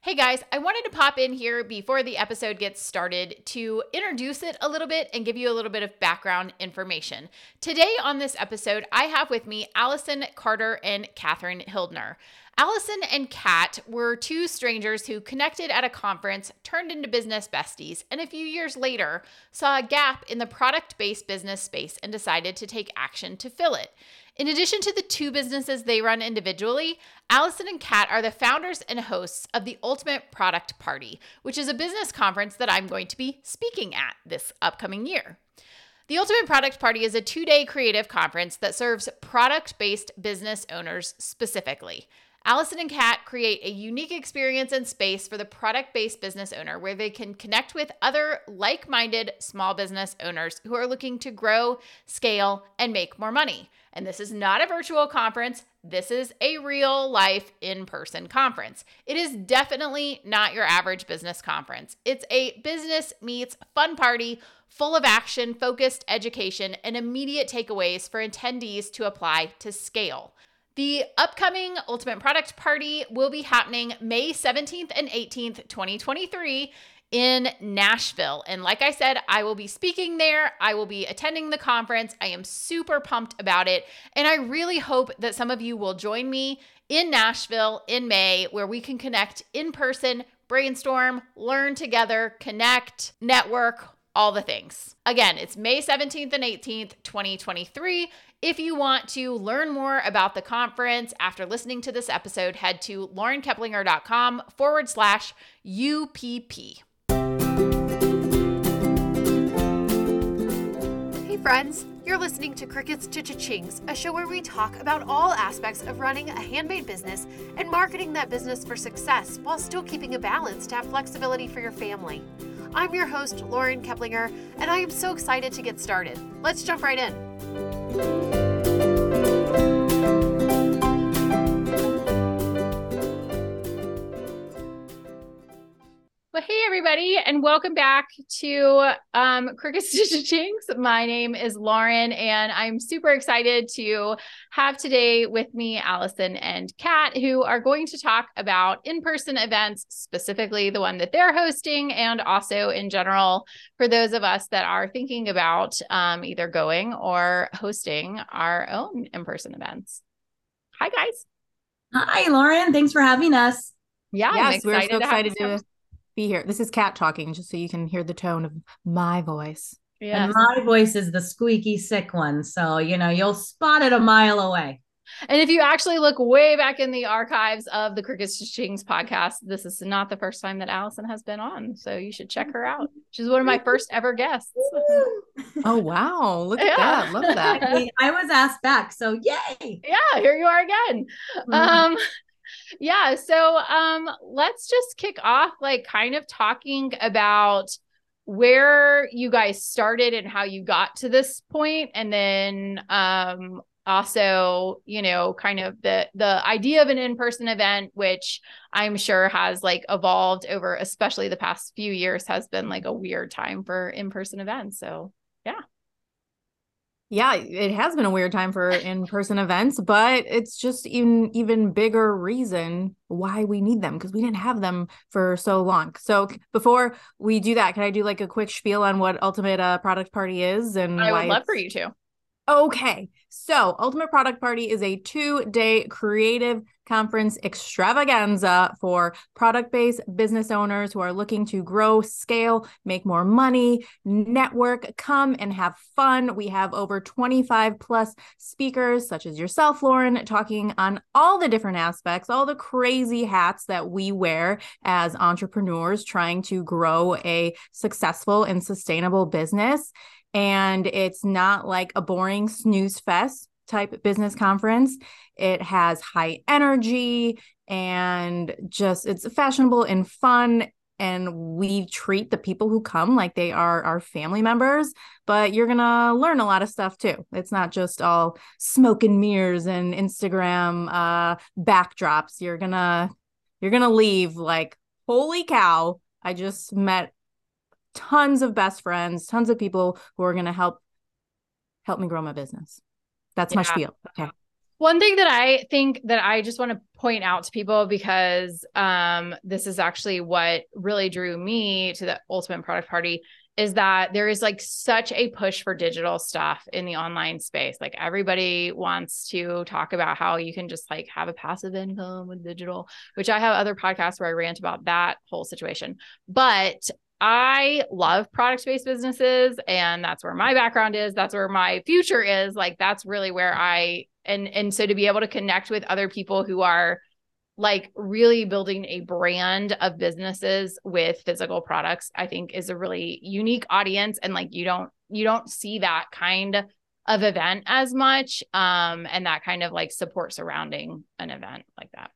Hey guys, I wanted to pop in here before the episode gets started to introduce it a little bit and give you a little bit of background information. Today on this episode, I have with me Allison Carter and Catherine Hildner. Allison and Cat were two strangers who connected at a conference, turned into business besties, and a few years later saw a gap in the product based business space and decided to take action to fill it. In addition to the two businesses they run individually, Allison and Cat are the founders and hosts of the Ultimate Product Party, which is a business conference that I'm going to be speaking at this upcoming year. The Ultimate Product Party is a two day creative conference that serves product based business owners specifically. Allison and Cat create a unique experience and space for the product based business owner where they can connect with other like minded small business owners who are looking to grow, scale, and make more money. And this is not a virtual conference. This is a real life in person conference. It is definitely not your average business conference. It's a business meets fun party full of action, focused education, and immediate takeaways for attendees to apply to scale. The upcoming Ultimate Product Party will be happening May 17th and 18th, 2023 in Nashville. And like I said, I will be speaking there. I will be attending the conference. I am super pumped about it. And I really hope that some of you will join me in Nashville in May, where we can connect in person, brainstorm, learn together, connect, network, all the things. Again, it's May 17th and 18th, 2023. If you want to learn more about the conference after listening to this episode, head to laurenkeplinger.com forward slash UPP. Friends. You're listening to Crickets to Cha-Chings, a show where we talk about all aspects of running a handmade business and marketing that business for success while still keeping a balance to have flexibility for your family. I'm your host, Lauren Keplinger, and I am so excited to get started. Let's jump right in. Well, hey everybody, and welcome back to um, Crickets to Cha-Chings. My name is Lauren, and I'm super excited to have today with me Allison and Cat, who are going to talk about in-person events, specifically the one that they're hosting, and also in general for those of us that are thinking about um, either going or hosting our own in-person events. Hi, guys. Hi, Lauren. Thanks for having us. Yeah, yes, we're so excited to be here. This is Cat talking, just so you can hear the tone of my voice. Yeah, and my voice is the squeaky sick one, so you know you'll spot it a mile away. And if you actually look way back in the archives of the Cricket Chings podcast, this is not the first time that Allison has been on. So you should check her out. She's one of my first ever guests. oh wow. Look yeah. at that. Love that. I was asked back. So yay. Yeah, here you are again. Mm-hmm. Um yeah so um let's just kick off like kind of talking about where you guys started and how you got to this point and then um also you know kind of the the idea of an in-person event which i'm sure has like evolved over especially the past few years has been like a weird time for in-person events so yeah yeah, it has been a weird time for in-person events, but it's just even even bigger reason why we need them because we didn't have them for so long. So before we do that, can I do like a quick spiel on what Ultimate uh, Product Party is and I would love for you to. Okay. So, Ultimate Product Party is a two day creative conference extravaganza for product based business owners who are looking to grow, scale, make more money, network, come and have fun. We have over 25 plus speakers, such as yourself, Lauren, talking on all the different aspects, all the crazy hats that we wear as entrepreneurs trying to grow a successful and sustainable business and it's not like a boring snooze fest type business conference. It has high energy and just it's fashionable and fun. And we treat the people who come like they are our family members but you're gonna learn a lot of stuff too. It's not just all smoke and mirrors and instagram uh backdrops. You're gonna you're gonna leave like holy cow i just met tons of best friends, tons of people who are going to help help me grow my business. That's yeah. my spiel. Okay. One thing that I think that I just want to point out to people because um, this is actually what really drew me to the Ultimate Product Party is that there is like such a push for digital stuff in the online space. Like everybody wants to talk about how you can just like have a passive income with digital, which I have other podcasts where I rant about that whole situation. But I love product based businesses and that's where my background is. That's where my future is. Like that's really where I and and so to be able to connect with other people who are like really building a brand of businesses with physical products i think is a really unique audience and like you don't you don't see that kind of event as much um and that kind of like support surrounding an event like that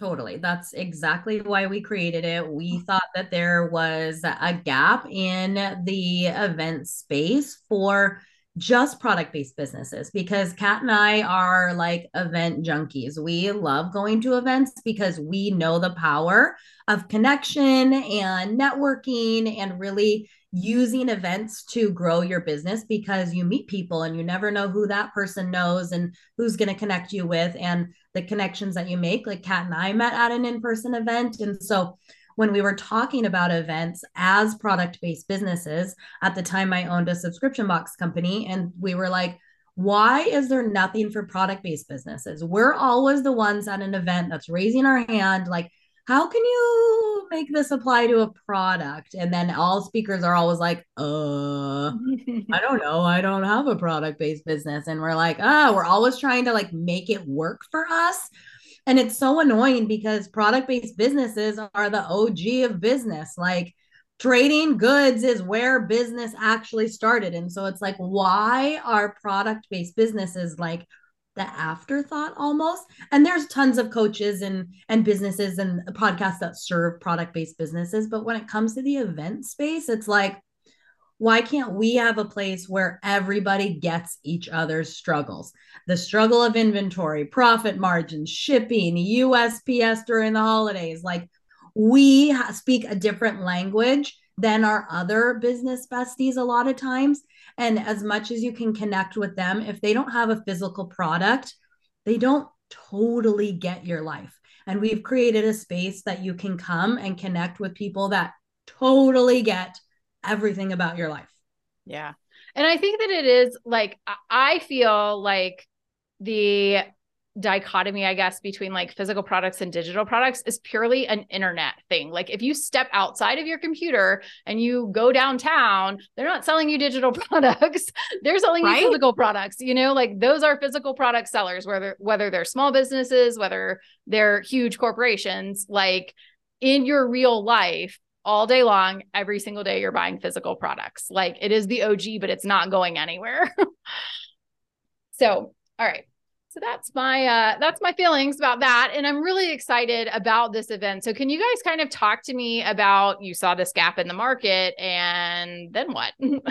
Totally. That's exactly why we created it. We mm-hmm. thought that there was a gap in the event space for just product based businesses because Cat and I are like event junkies. We love going to events because we know the power of connection and networking and really using events to grow your business because you meet people and you never know who that person knows and who's going to connect you with and the connections that you make. Like Cat and I met at an in person event. And so when we were talking about events as product based businesses. At the time, I owned a subscription box company, and we were like, why is there nothing for product based businesses? We're always the ones at an event that's raising our hand, like, how can you make this apply to a product? And then all speakers are always like, uh, I don't know. I don't have a product based business. And we're like, oh, we're always trying to like make it work for us. And it's so annoying because product based businesses are the OG of business. Like trading goods is where business actually started. And so it's like, why are product based businesses like the afterthought almost? And there's tons of coaches and, and businesses and podcasts that serve product based businesses. But when it comes to the event space, it's like, why can't we have a place where everybody gets each other's struggles? The struggle of inventory, profit margins, shipping, USPS during the holidays. Like we speak a different language than our other business besties a lot of times. And as much as you can connect with them, if they don't have a physical product, they don't totally get your life. And we've created a space that you can come and connect with people that totally get everything about your life. Yeah. And I think that it is like, I feel like the dichotomy, I guess, between like physical products and digital products is purely an internet thing. Like if you step outside of your computer and you go downtown, they're not selling you digital products. they're selling right? you physical products. You know, like those are physical product sellers, whether whether they're small businesses, whether they're huge corporations, like in your real life, all day long, every single day you're buying physical products. Like it is the OG, but it's not going anywhere. so, all right. So that's my uh that's my feelings about that and I'm really excited about this event. So can you guys kind of talk to me about you saw this gap in the market and then what?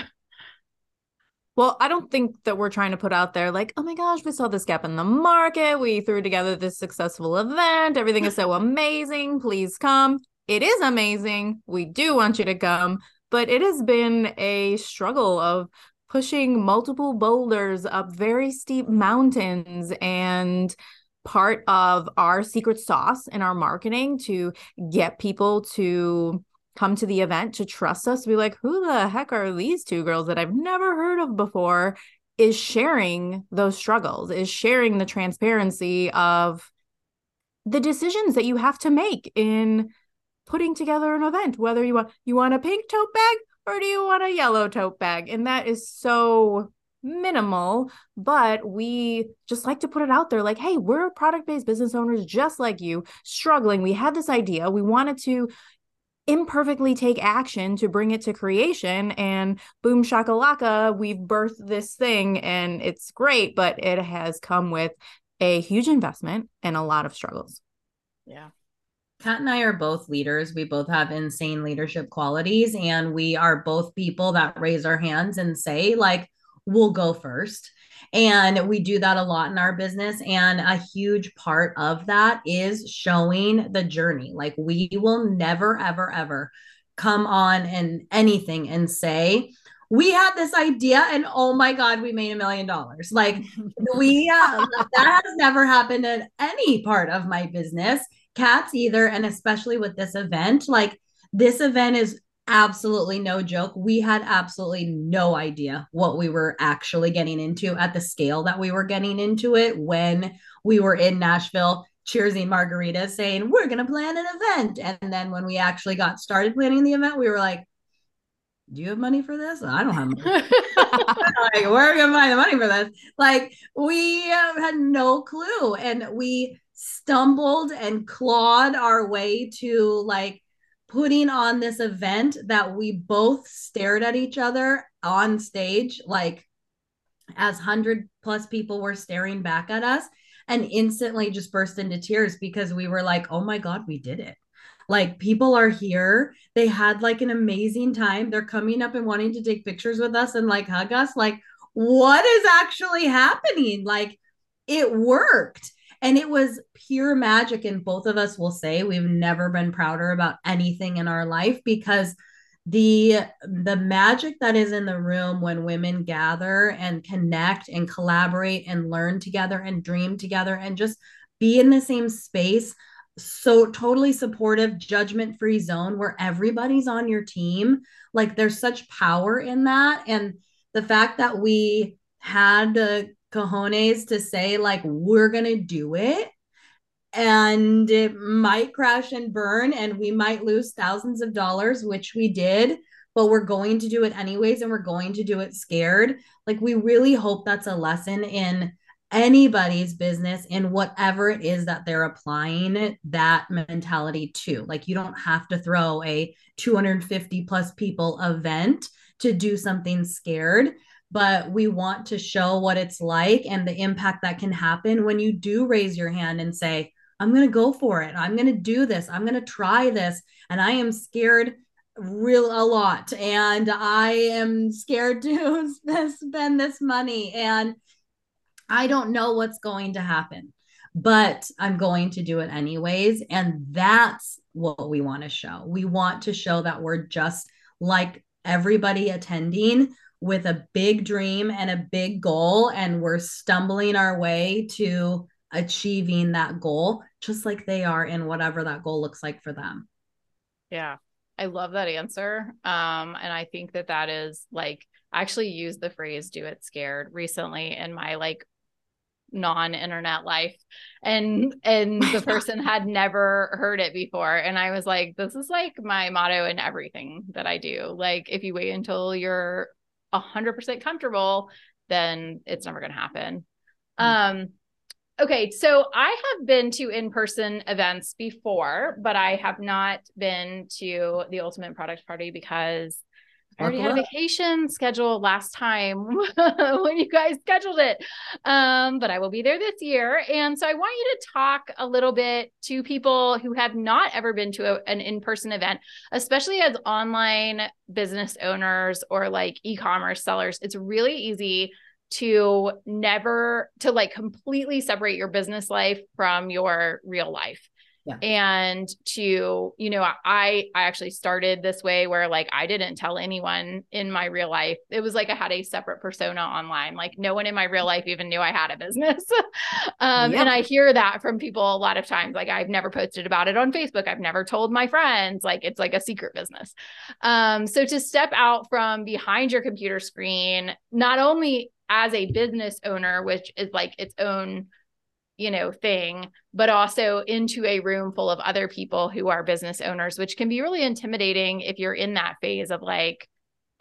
Well, I don't think that we're trying to put out there like, oh my gosh, we saw this gap in the market. We threw together this successful event. Everything is so amazing. Please come. It is amazing. We do want you to come, but it has been a struggle of pushing multiple boulders up very steep mountains and part of our secret sauce in our marketing to get people to come to the event to trust us to be like who the heck are these two girls that I've never heard of before is sharing those struggles is sharing the transparency of the decisions that you have to make in putting together an event whether you want you want a pink tote bag or do you want a yellow tote bag? And that is so minimal but we just like to put it out there like hey we're product based business owners just like you struggling. We had this idea. We wanted to imperfectly take action to bring it to creation and boom shakalaka we've birthed this thing and it's great but it has come with a huge investment and a lot of struggles. Yeah Cat and I are both leaders. We both have insane leadership qualities, and we are both people that raise our hands and say, like, we'll go first. And we do that a lot in our business. And a huge part of that is showing the journey. Like, we will never, ever, ever come on and anything and say, we had this idea and oh my god we made a million dollars like we uh, that has never happened in any part of my business Cat's either and especially with this event like this event is absolutely no joke we had absolutely no idea what we were actually getting into at the scale that we were getting into it when we were in nashville cheersing margaritas saying we're going to plan an event and then when we actually got started planning the event we were like do you have money for this? I don't have money. like, where are we gonna find the money for this? Like, we uh, had no clue, and we stumbled and clawed our way to like putting on this event that we both stared at each other on stage, like as hundred plus people were staring back at us, and instantly just burst into tears because we were like, "Oh my god, we did it!" Like people are here. They had like an amazing time. They're coming up and wanting to take pictures with us and like hug us. Like, what is actually happening? Like, it worked. And it was pure magic. And both of us will say we've never been prouder about anything in our life because the the magic that is in the room when women gather and connect and collaborate and learn together and dream together and just be in the same space so totally supportive, judgment free zone where everybody's on your team. Like there's such power in that. And the fact that we had the cojones to say, like, we're to do it and it might crash and burn and we might lose thousands of dollars, which we did. But we're going to do it anyways, and we're going to do it scared. Like, we really hope that's a lesson in anybody's business in whatever it is that they're applying that mentality to. Like you don't have to throw a 250 plus people event to do something scared, but we want to show what it's like and the impact that can happen when you do raise your hand and say, I'm going to go for it. I'm going to do this. I'm going to try this. And I am scared real a lot and I am scared to spend this money and I don't know what's going to happen, but I'm going to do it anyways. And that's what we want to show. We want to show that we're just like everybody attending with a big dream and a big goal, and we're stumbling our way to achieving that goal, just like they are in whatever that goal looks like for them. Yeah. I love that answer. Um, and I think that that is like, I actually used the phrase do it scared recently in my like non-internet life and and the person had never heard it before and i was like this is like my motto in everything that i do like if you wait until you're 100% comfortable then it's never going to happen mm-hmm. um okay so i have been to in-person events before but i have not been to the ultimate product party because I already had a vacation schedule last time when you guys scheduled it. Um, but I will be there this year. And so I want you to talk a little bit to people who have not ever been to a, an in person event, especially as online business owners or like e commerce sellers. It's really easy to never to like completely separate your business life from your real life yeah. and to you know i i actually started this way where like i didn't tell anyone in my real life. It was like i had a separate persona online. Like no one in my real life even knew i had a business. Um, yep. and i hear that from people a lot of times. Like i've never posted about it on facebook. I've never told my friends. Like it's like a secret business. Um, so to step out from behind your computer screen not only as a business owner which is like its own you know thing but also into a room full of other people who are business owners which can be really intimidating if you're in that phase of like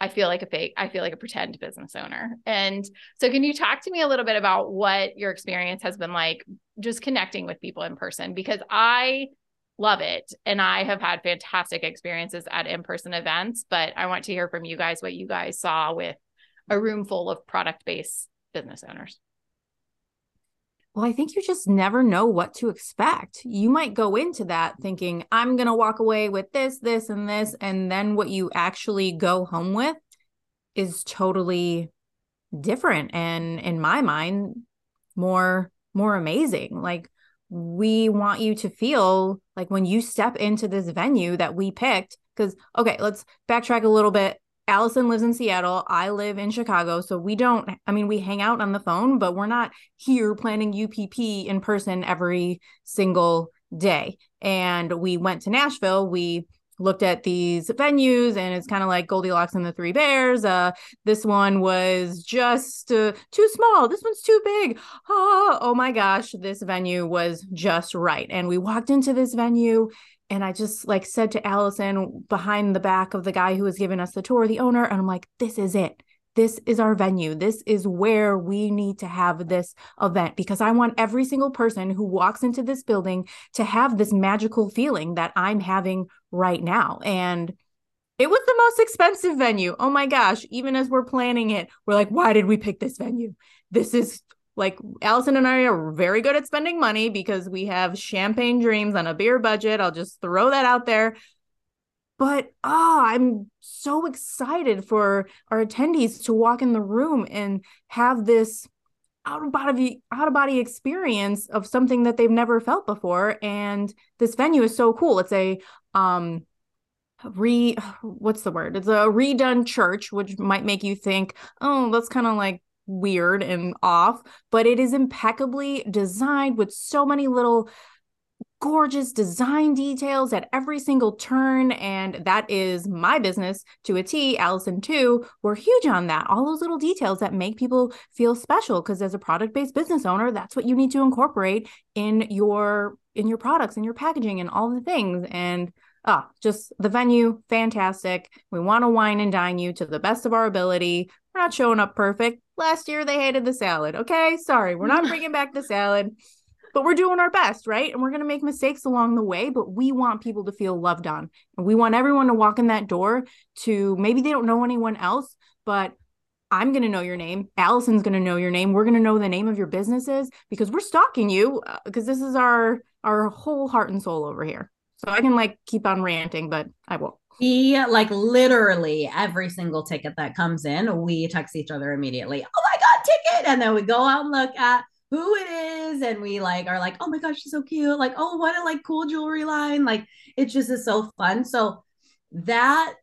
I feel like a fake, I feel like a pretend business owner. And so, can you talk to me a little bit about what your experience has been like just connecting with people in person? Because I love it and I have had fantastic experiences at in person events, but I want to hear from you guys what you guys saw with a room full of product based business owners. Well, I think you just never know what to expect. You might go into that thinking, I'm going to walk away with this, this, and this. And then what you actually go home with is totally different. And in my mind, more, more amazing. Like, we want you to feel like when you step into this venue that we picked, because, okay, let's backtrack a little bit Allison lives in Seattle. I live in Chicago. So we don't, I mean, we hang out on the phone, but we're not here planning UPP in person every single day. And we went to Nashville. We looked at these venues and it's kind of like Goldilocks and the Three Bears. Uh, this one was just uh, too small. This one's too big. Oh, oh my gosh, this venue was just right. And we walked into this venue and I just like said to Allison behind the back of the guy who was giving us the tour, the owner, and I'm like, this is it. This is our venue. This is where we need to have this event because I want every single person who walks into this building to have this magical feeling that I'm having right now. And it was the most expensive venue. Oh my gosh. Even as we're planning it, we're like, why did we pick this venue? This is like Allison and I are very good at spending money because we have champagne dreams on a beer budget. I'll just throw that out there. But oh, I'm so excited for our attendees to walk in the room and have this out of body out of body experience of something that they've never felt before. And this venue is so cool. It's a um re what's the word? It's a redone church, which might make you think, oh, that's kind of like weird and off, but it is impeccably designed with so many little gorgeous design details at every single turn. And that is my business to a T. Allison, too. We're huge on that. All those little details that make people feel special. Because as a product based business owner, that's what you need to incorporate in your in your products and your packaging and all the things. And ah, oh, just the venue, fantastic. We want to wine and dine you to the best of our ability. We're not showing up perfect. Last year they hated the salad. Okay, sorry, we're not bringing back the salad, but we're doing our best, right? And we're going to make mistakes along the way, but we want people to feel loved on. And we want everyone to walk in that door to maybe they don't know anyone else, but I'm going to know your name. Allison's going to know your name. We're going to know the name of your businesses because we're stalking you because uh, this is our our whole heart and soul over here. So I can like keep on ranting, but I won't. We like literally every single ticket that comes in, we text each other immediately. Oh my god, ticket! And then we go out and look at who it is, and we like are like, oh my gosh, she's so cute. Like, oh, what a like cool jewelry line. Like, it just is so fun. So that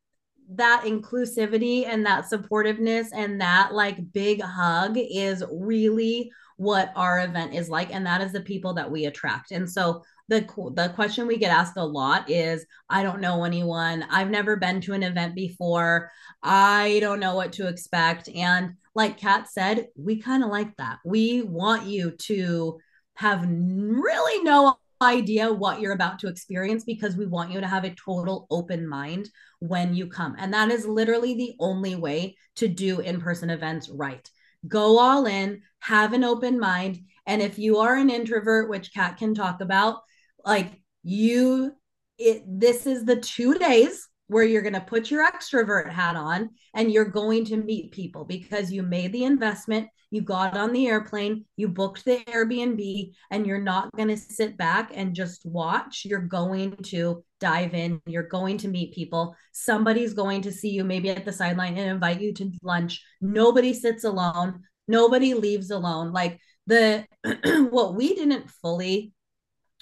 that inclusivity and that supportiveness and that like big hug is really what our event is like and that is the people that we attract and so the the question we get asked a lot is I don't know anyone. I've never been to an event before. I don't know what to expect. And like Cat said, we kind of like that. We want you to have really no idea what you're about to experience because we want you to have a total open mind when you come. And that is literally the only way to do in person events right. Go all in, have an open mind. And if you are an introvert, which Cat can talk about, like you it this is the two days where you're going to put your extrovert hat on and you're going to meet people because you made the investment, you got on the airplane, you booked the Airbnb, and you're not going to sit back and just watch. You're going to dive in, you're going to meet people. Somebody's going to see you maybe at the sideline and invite you to lunch. Nobody sits alone, nobody leaves alone. Like the what we didn't fully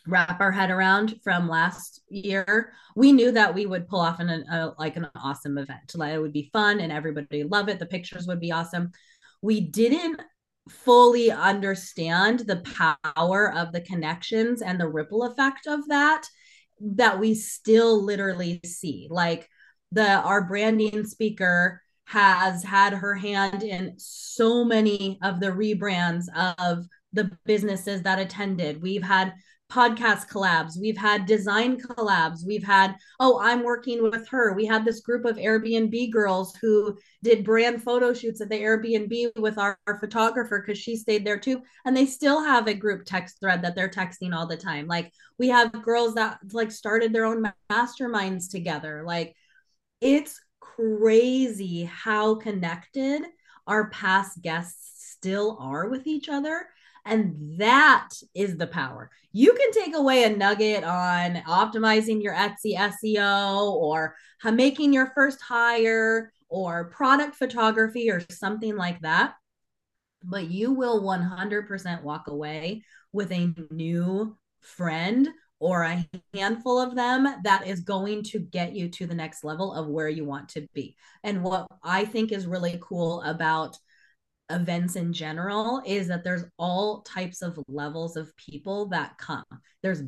wrap our head around from last year we knew that we would pull off an a, like an awesome event. Like it would be fun and everybody love it. The pictures would be awesome. We didn't fully understand the power of the connections and the ripple effect of that that we still literally see. Like the our branding speaker has had her hand in so many of the rebrands of the businesses that attended. We've had podcast collabs. We've had design collabs. We've had oh i'm working with her. We had this group of airbnb girls who did brand photo shoots at the airbnb with our, our photographer because she stayed there too. And they still have a group text thread that they're texting all the time. Like we have girls that like started their own masterminds together. Like it's crazy how connected our past guests still are with each other and that is the power. You can take away a nugget on optimizing your Etsy SEO or making your first hire or product photography or something like that. But you will 100% walk away with a new friend or a handful of them that is going to get you to the next level of where you want to be. And what I think is really cool about events in general is that there's all types of levels of people that come. There's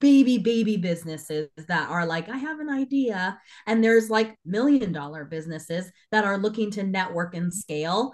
baby baby businesses that are like i have an idea and there's like million dollar businesses that are looking to network and scale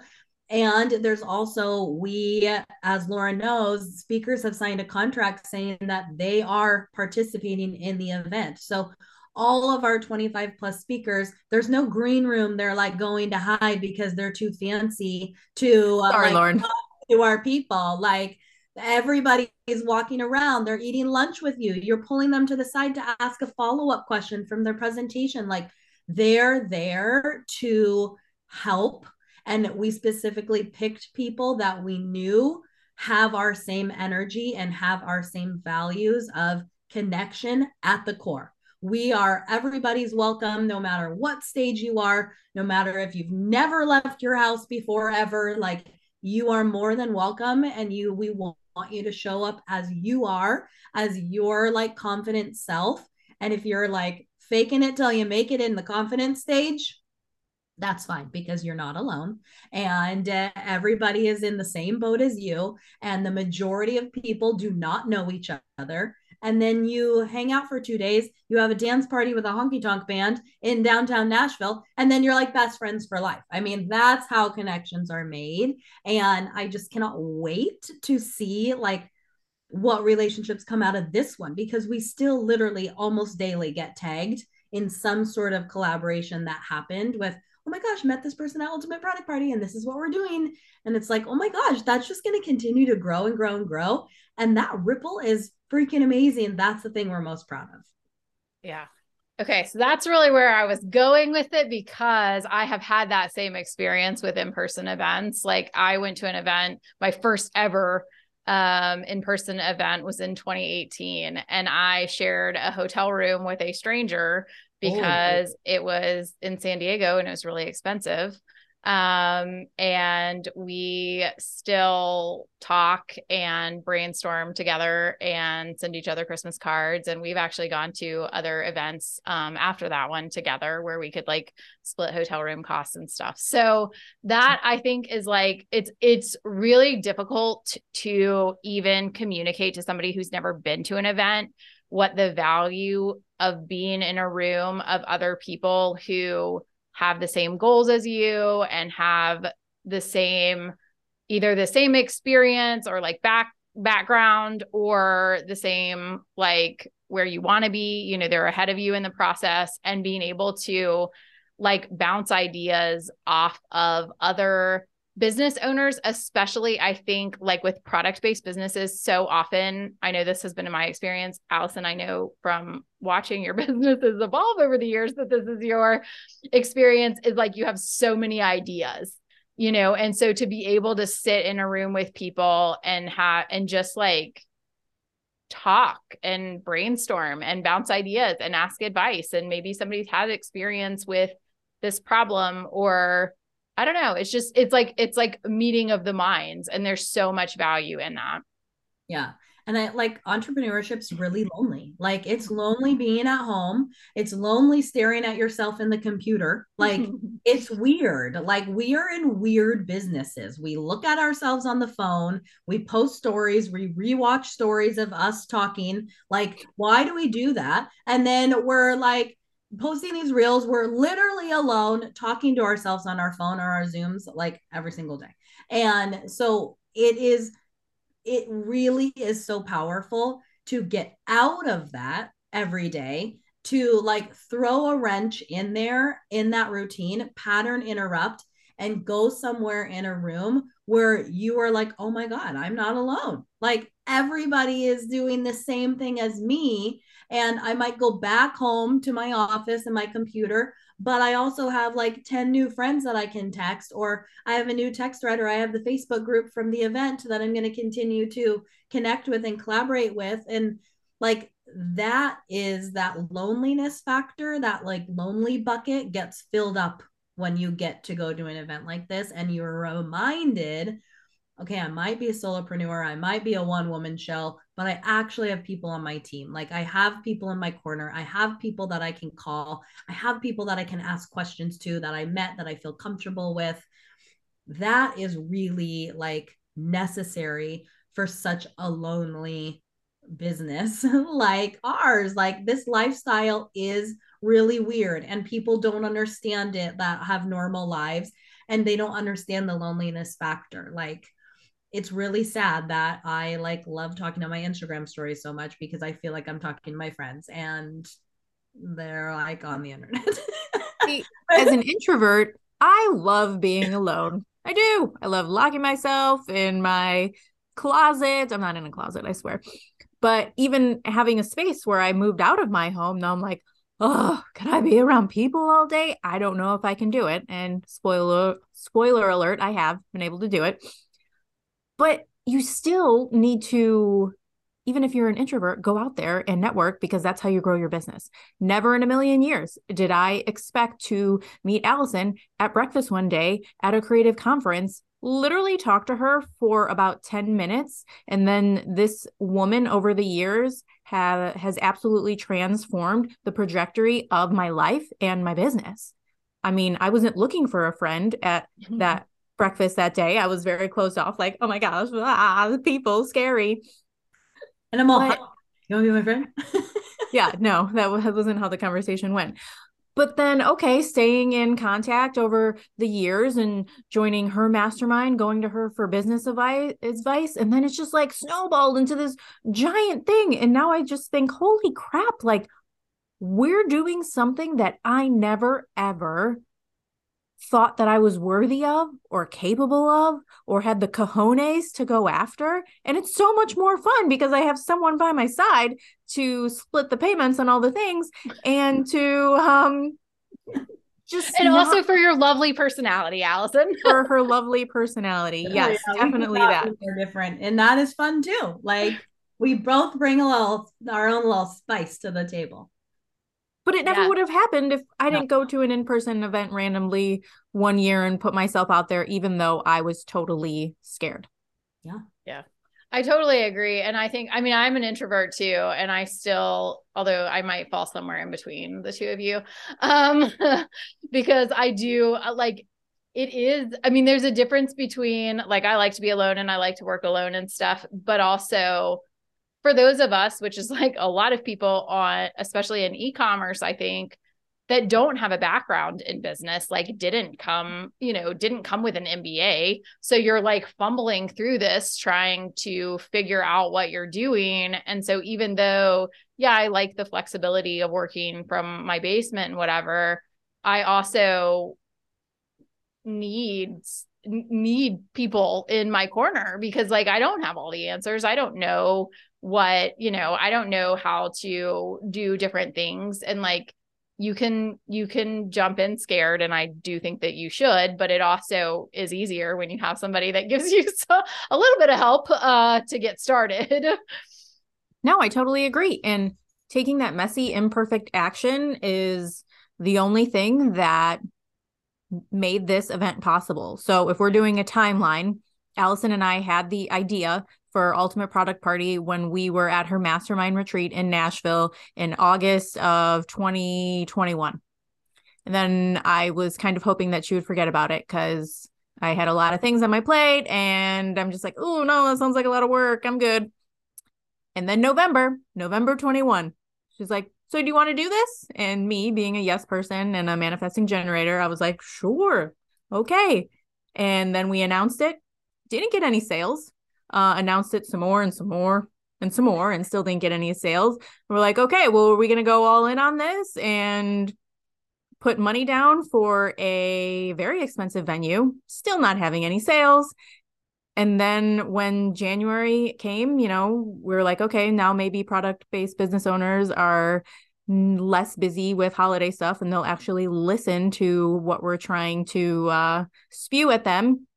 and there's also we as Lauren knows speakers have signed a contract saying that they are participating in the event so all of our 25 plus speakers there's no green room they're like going to hide because they're too fancy to uh, Sorry, like, Lauren. to our people. Like everybody is walking around they're eating lunch with you you're pulling them to the side to ask a follow-up question from their presentation. Like they're there to help and we specifically picked people that we knew have our same energy and have our same values of connection at the core we are everybody's welcome no matter what stage you are no matter if you've never left your house before ever like you are more than welcome and you we want you to show up as you are as your like confident self. And if you're like faking it till you make it in the confidence stage that's fine because you're not alone. And uh, everybody is in the same boat as you and the majority of people do not know each other and then you hang out for two days. You have a dance party with a honky tonk band in downtown Nashville, and then you're like best friends for life. I mean, that's how connections are made. And I just cannot wait to see like what relationships come out of this one because we still literally almost daily get tagged in some sort of collaboration that happened with oh my gosh, met this person at Ultimate Product Party and this is what we're doing. And it's like, oh my gosh, that's just going to continue to grow and grow and grow. And that ripple is freaking amazing. That's the thing we're most proud of. Yeah. Okay, so that's really where I was going with it because I have had that same experience with in-person events. Like I went to an event, my first ever um in-person event was in 2018 and I shared a hotel room with a stranger because oh. it was in San Diego and it was really expensive um and we still talk and brainstorm together and send each other christmas cards. And we've actually gone to other events um after that one together where we could like split hotel room costs and stuff. So that i think is like it's it's really difficult to even communicate to somebody who's never been to an event what the value of being in a room of other people who have the same goals as you and have the same either the same experience or like back background or the same like where you want to be you know they're ahead of you in the process and being able to like bounce ideas off of other business owners, especially I think like with product based businesses, so often, I know this has been in my experience. Allison, I know from watching your businesses evolve over the years that this is your experience, is like you have so many ideas, you know, and so to be able to sit in a room with people and have and just like talk and brainstorm and bounce ideas and ask advice and maybe somebody's had experience with this problem or I don't know. It's just it's like it's like meeting of the minds and there's so much value in that. Yeah. And I like entrepreneurship's mm-hmm. really lonely. Like it's lonely being at home. It's lonely staring at yourself in the computer. Like it's weird. Like we are in weird businesses. We look at ourselves on the phone, we post stories, we rewatch stories of us talking. Like, why do we do that? And then we're like, posting these reels we're literally alone talking to ourselves on our phone or our zooms like every single day. And so it is it really is so powerful to get out of that every day to like throw a wrench in there in that routine pattern interrupt and go somewhere in a room where you are like oh my god i'm not alone. Like everybody is doing the same thing as me and I might go back home to my office and my computer, but I also have like 10 new friends that I can text, or I have a new text thread, or I have the Facebook group from the event that I'm going to continue to connect with and collaborate with. And like that is that loneliness factor, that like lonely bucket gets filled up when you get to go to an event like this and you're reminded okay, I might be a solopreneur, I might be a one woman show, but I actually have people on my team. Like I have people in my corner, I have people that I can call, I have people that I can ask questions to that I met that I feel comfortable with. That is really like necessary for such a lonely business like ours. Like this lifestyle is really weird and people don't understand it that have normal lives and they don't understand the loneliness factor. Like it's really sad that I like love talking to my Instagram stories so much because I feel like I'm talking to my friends and they're like on the internet. As an introvert, I love being alone. I do. I love locking myself in my closet. I'm not in a closet, I swear. But even having a space where I moved out of my home, now I'm like, oh, could I be around people all day? I don't know if I can do it. And spoiler spoiler alert, I have been able to do it. But you still need to even if you're an introvert, go out there and network because that's how you grow your business. Never in a million years did I expect to meet Allison at breakfast one day at a creative conference literally talked to her for about 10 minutes and then this woman over the years have has absolutely transformed the trajectory of my life and my business i mean i wasn't looking for a friend at mm-hmm. that breakfast that day i was very closed off like oh my gosh ah, people scary. And i'm all but, you want to be my friend? Yeah no that wasn't how the conversation went. But then okay staying in contact over the years and joining her mastermind going to her for business advice advice and then it's just like snowballed into this giant thing and now i just think holy crap like we're doing something that i never ever thought that I was worthy of or capable of or had the cojones to go after. And it's so much more fun because I have someone by my side to split the payments on all the things and to um just and not... also for your lovely personality, Allison. for her lovely personality. Yes, yeah, definitely that. They're different. And that is fun too. Like we both bring a little our own little spice to the table. But it never yeah. would have happened if I didn't go to an in person event randomly one year and put myself out there, even though I was totally scared. Yeah. Yeah. I totally agree. And I think, I mean, I'm an introvert too. And I still, although I might fall somewhere in between the two of you, um, because I do uh, like, it is, I mean, there's a difference between like, I like to be alone and I like to work alone and stuff, but also for those of us, which is like a lot of people on, especially in e-commerce, I think that don't have a background in business, like didn't come, you know, didn't come with an MBA. So you're like fumbling through this, trying to figure out what you're doing. And so even though, yeah, I like the flexibility of working from my basement and whatever, I also needs need people in my corner because like I don't have all the answers. I don't know what, you know, I don't know how to do different things and like you can you can jump in scared and I do think that you should, but it also is easier when you have somebody that gives you so, a little bit of help uh to get started. No, I totally agree. And taking that messy imperfect action is the only thing that made this event possible. So if we're doing a timeline, Allison and I had the idea for Ultimate Product Party when we were at her mastermind retreat in Nashville in August of 2021. And then I was kind of hoping that she would forget about it because I had a lot of things on my plate and I'm just like, oh no, that sounds like a lot of work. I'm good. And then November, November 21, she's like, so do you want to do this? And me being a yes person and a manifesting generator, I was like, sure, okay. And then we announced it. Didn't get any sales. Uh, announced it some more and some more and some more, and still didn't get any sales. We're like, okay, well, are we gonna go all in on this and put money down for a very expensive venue? Still not having any sales. And then when January came, you know, we are like, okay, now maybe product based business owners are less busy with holiday stuff and they'll actually listen to what we're trying to uh, spew at them.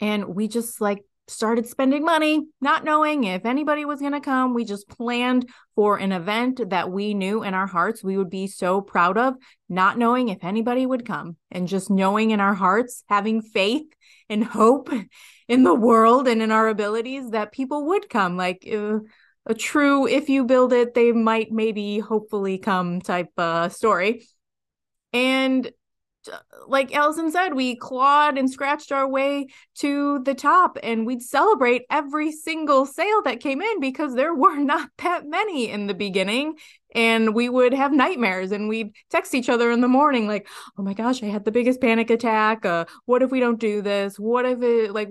And we just like started spending money, not knowing if anybody was going to come. We just planned for an event that we knew in our hearts we would be so proud of, not knowing if anybody would come, and just knowing in our hearts, having faith and hope in the world and in our abilities that people would come. Like, uh, a true if you build it they might maybe hopefully come type uh story and like Allison said, we clawed and scratched our way to the top and we'd celebrate every single sale that came in because there were not that many in the beginning. And we would have nightmares and we'd text each other in the morning, like, oh my gosh, I had the biggest panic attack. Uh, what if we don't do this? What if it, like,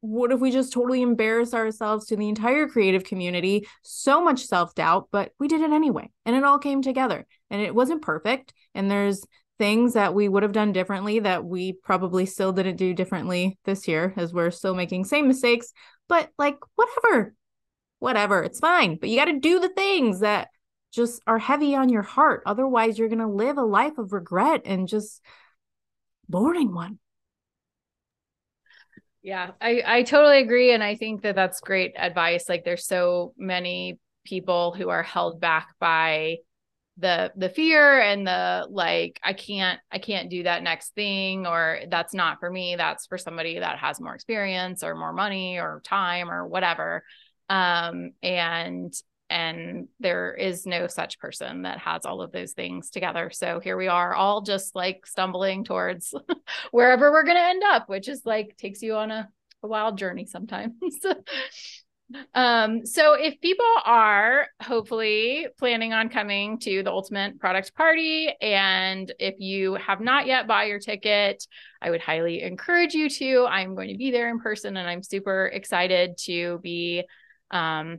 what if we just totally embarrass ourselves to the entire creative community? So much self doubt, but we did it anyway. And it all came together. And it wasn't perfect. And there's things that we would have done differently that we probably still didn't do differently this year as we're still making same mistakes. But like, whatever, whatever, it's fine. But you got to do the things that just are heavy on your heart. Otherwise, you're going to live a life of regret and just boring one. Yeah, I I totally agree and I think that that's great advice. Like there's so many people who are held back by the the fear and the like I can't I can't do that next thing or that's not for me, that's for somebody that has more experience or more money or time or whatever. Um and and there is no such person that has all of those things together so here we are all just like stumbling towards wherever we're going to end up which is like takes you on a, a wild journey sometimes um so if people are hopefully planning on coming to the ultimate product party and if you have not yet bought your ticket i would highly encourage you to i'm going to be there in person and i'm super excited to be um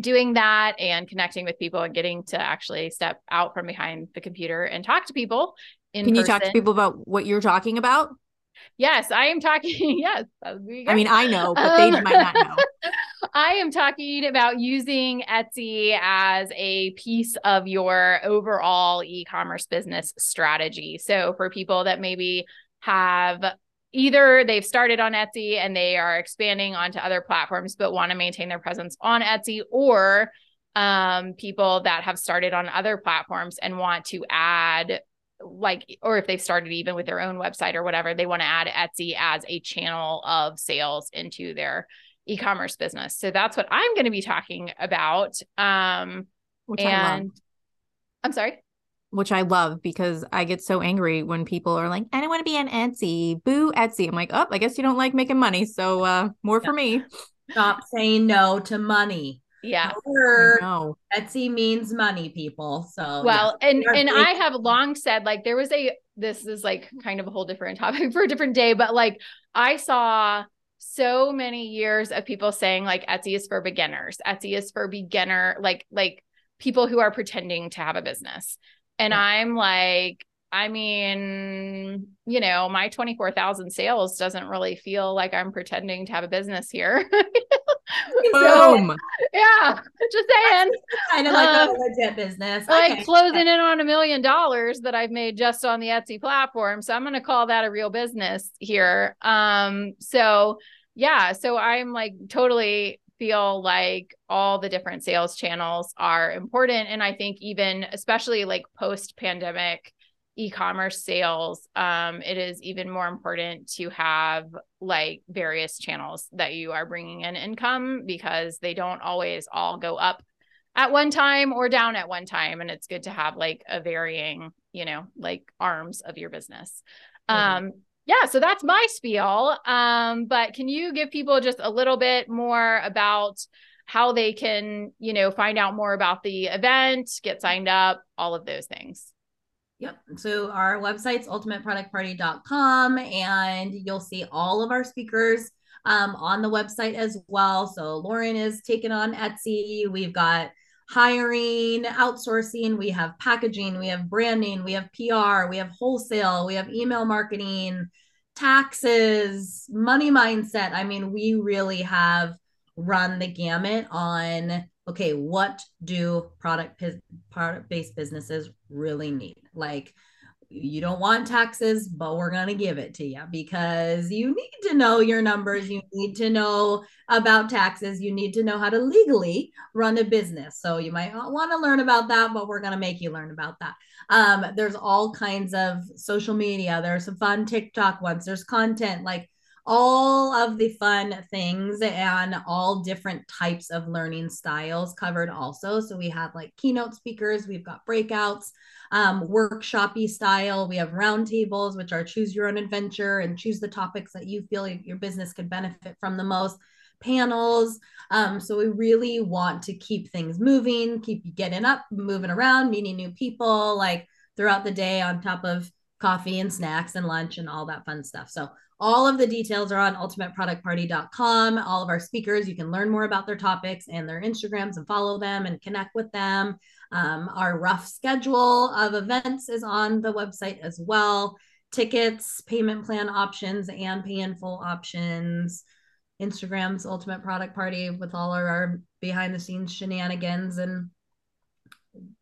doing that and connecting with people and getting to actually step out from behind the computer and talk to people in Can you talk to people about what you're talking about? Yes, I am talking. Yes. I mean, I know, but they um, might not know. I am talking about using Etsy as a piece of your overall e commerce business strategy. So, for people that maybe have either they've started on Etsy and they are expanding onto other platforms but want to maintain their presence on Etsy or um, people that have started on other platforms and want to add like or if they've started even with their own website or whatever they want to add Etsy as a channel of sales into their e-commerce business. So that's what I'm going to be talking about um Which and I'm sorry which I love because I get so angry when people are like, I don't want to be on Etsy. Boo Etsy. I'm like, oh, I guess you don't like making money. So uh more for me. Stop saying no to money. Yeah. No. Etsy means money, people. So well, yeah. and and I have long said like there was a this is like kind of a whole different topic for a different day, but like I saw so many years of people saying like Etsy is for beginners. Etsy is for beginner, like like people who are pretending to have a business. And yeah. I'm like, I mean, you know, my 24,000 sales doesn't really feel like I'm pretending to have a business here. Boom. yeah, just saying. Kind of like um, a legit business. Okay. Like closing in on a million dollars that I've made just on the Etsy platform. So I'm going to call that a real business here. Um, so yeah, so I'm like totally feel like all the different sales channels are important. And I think even especially like post pandemic e-commerce sales, um, it is even more important to have like various channels that you are bringing in income because they don't always all go up at one time or down at one time. And it's good to have like a varying, you know, like arms of your business. Mm-hmm. Um, yeah, so that's my spiel. Um, but can you give people just a little bit more about how they can, you know, find out more about the event, get signed up, all of those things? Yep. So our website's ultimateproductparty.com and you'll see all of our speakers um, on the website as well. So Lauren is taking on Etsy. We've got hiring, outsourcing, we have packaging, we have branding, we have PR, we have wholesale, we have email marketing, taxes, money mindset. I mean, we really have run the gamut on okay, what do product product based businesses really need? Like you don't want taxes, but we're going to give it to you because you need to know your numbers. You need to know about taxes. You need to know how to legally run a business. So you might not want to learn about that, but we're going to make you learn about that. Um, there's all kinds of social media. There's some fun TikTok ones. There's content like all of the fun things and all different types of learning styles covered also. So we have like keynote speakers, we've got breakouts, um, workshopy style. We have roundtables, which are choose your own adventure and choose the topics that you feel your business could benefit from the most. Panels. Um, so we really want to keep things moving, keep getting up, moving around, meeting new people like throughout the day on top of coffee and snacks and lunch and all that fun stuff. So all of the details are on ultimateproductparty.com. All of our speakers, you can learn more about their topics and their Instagrams and follow them and connect with them. Um, our rough schedule of events is on the website as well. Tickets, payment plan options, and pay in full options. Instagram's Ultimate Product Party with all of our behind the scenes shenanigans and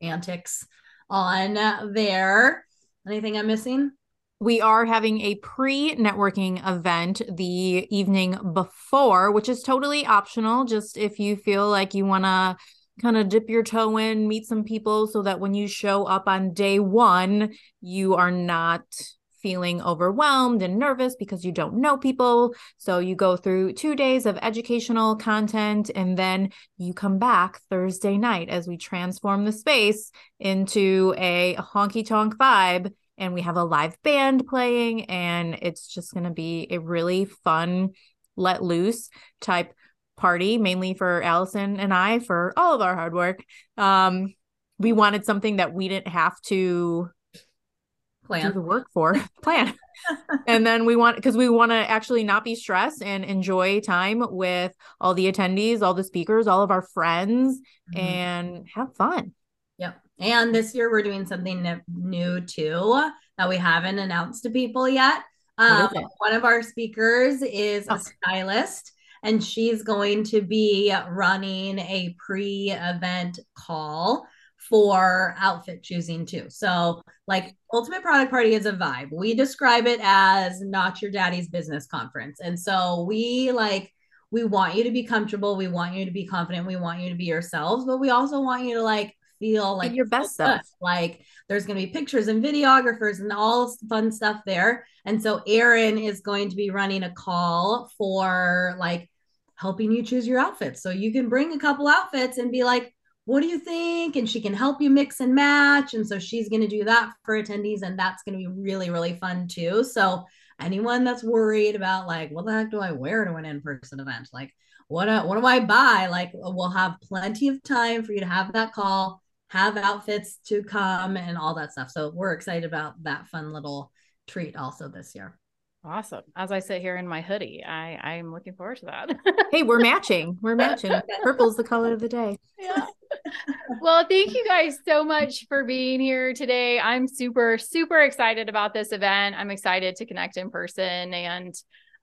antics on there. Anything I'm missing? we are having a pre networking event the evening before, which is totally optional. Just if you feel like you want to kind of dip your toe in, meet some people so that when you show up on day one, you are not feeling overwhelmed and nervous because you don't know people. So you go through two days of educational content and then you come back Thursday night as we transform the space into a honky tonk vibe and we have a live band playing and it's just going to be a really fun let loose type party mainly for Allison and I for all of our hard work. Um we wanted something that we didn't have to plan do the work for plan. and then we want because we want to actually not be stressed and enjoy time with all the attendees, all the speakers, all of our friends mm-hmm. and have fun. Yep. And this year we're doing something new too that we haven't announced to people yet. Um, one of our speakers is a stylist, and she's going to be running a pre event call for outfit choosing too. So, like, Ultimate Product Party is a vibe. We describe it as not your daddy's business conference. And so, we like, we want you to be comfortable. We want you to be confident. We want you to be yourselves, but we also want you to like feel like your best self. Like there's going to be pictures and videographers and all fun stuff there. And so Erin is going to be running a call for like helping you choose your outfits. So you can bring a couple outfits and be like, what do you think? And she can help you mix and match. And so she's going to do that for attendees. And that's going to be really, really fun too. So anyone that's worried about like, what the heck do I wear to an in-person event? Like, what, uh, what do I buy? Like, we'll have plenty of time for you to have that call have outfits to come and all that stuff. So we're excited about that fun little treat also this year. Awesome. As I sit here in my hoodie, I I'm looking forward to that. hey, we're matching. We're matching. Purple's the color of the day. Yeah. well, thank you guys so much for being here today. I'm super super excited about this event. I'm excited to connect in person and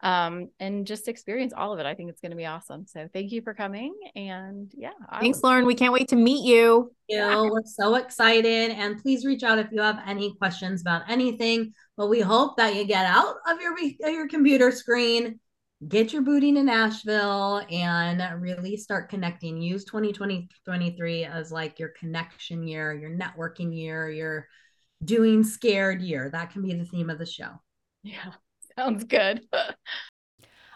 um, and just experience all of it. I think it's going to be awesome. So thank you for coming. And yeah. Thanks, Lauren. We can't wait to meet you. Yeah, we're so excited. And please reach out if you have any questions about anything. But we hope that you get out of your, your computer screen, get your booting in Nashville, and really start connecting. Use 2023 as like your connection year, your networking year, your doing scared year. That can be the theme of the show. Yeah. Sounds good.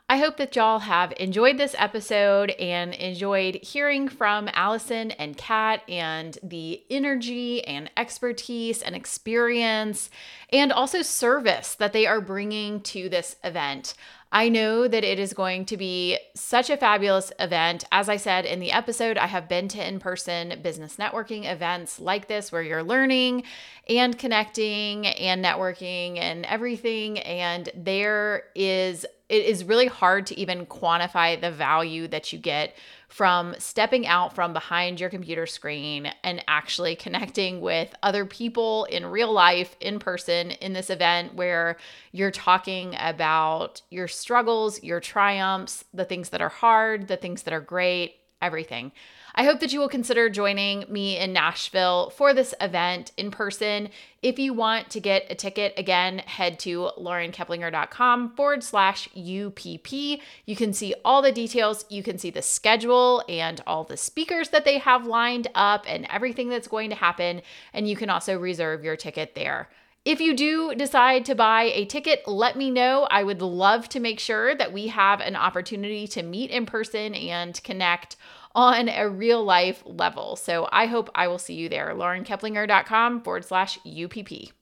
I hope that y'all have enjoyed this episode and enjoyed hearing from Allison and Cat and the energy and expertise and experience and also service that they are bringing to this event. I know that it is going to be such a fabulous event. As I said in the episode, I have been to in person business networking events like this where you're learning and connecting and networking and everything. And there is, it is really hard to even quantify the value that you get from stepping out from behind your computer screen and actually connecting with other people in real life, in person, in this event where you're talking about your struggles, your triumphs, the things that are hard, the things that are great, everything. I hope that you will consider joining me in Nashville for this event in person. If you want to get a ticket, again, head to laurenkeplinger.com forward slash UPP. You can see all the details. You can see the schedule and all the speakers that they have lined up and everything that's going to happen. And you can also reserve your ticket there. If you do decide to buy a ticket, let me know. I would love to make sure that we have an opportunity to meet in person and connect on a real life level. So I hope I will see you there. laurenkeplinger.com forward slash UPP.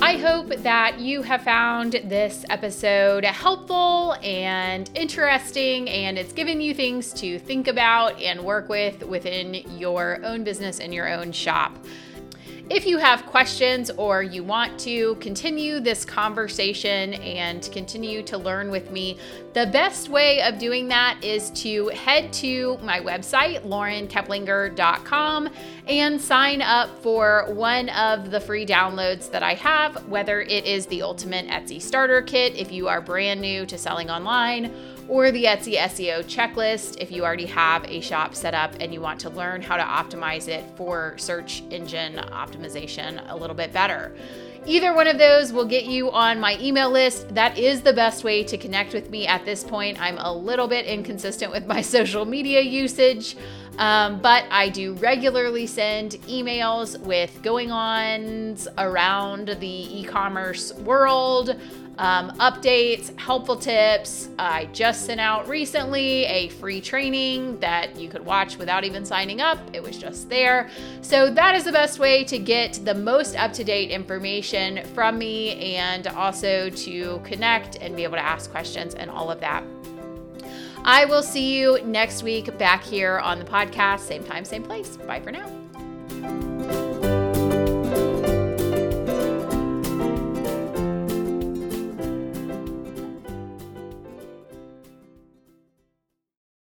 I hope that you have found this episode helpful and interesting, and it's given you things to think about and work with within your own business and your own shop. If you have questions or you want to continue this conversation and continue to learn with me, the best way of doing that is to head to my website, laurenkeplinger.com, and sign up for one of the free downloads that I have, whether it is the Ultimate Etsy Starter Kit if you are brand new to selling online or the Etsy SEO checklist if you already have a shop set up and you want to learn how to optimize it for search engine optimization a little bit better. Either one of those will get you on my email list. That is the best way to connect with me at this point. I'm a little bit inconsistent with my social media usage, um, but I do regularly send emails with going ons around the e commerce world um, updates, helpful tips. I just sent out recently a free training that you could watch without even signing up. It was just there. So, that is the best way to get the most up to date information from me and also to connect and be able to ask questions and all of that. I will see you next week back here on the podcast, same time, same place. Bye for now.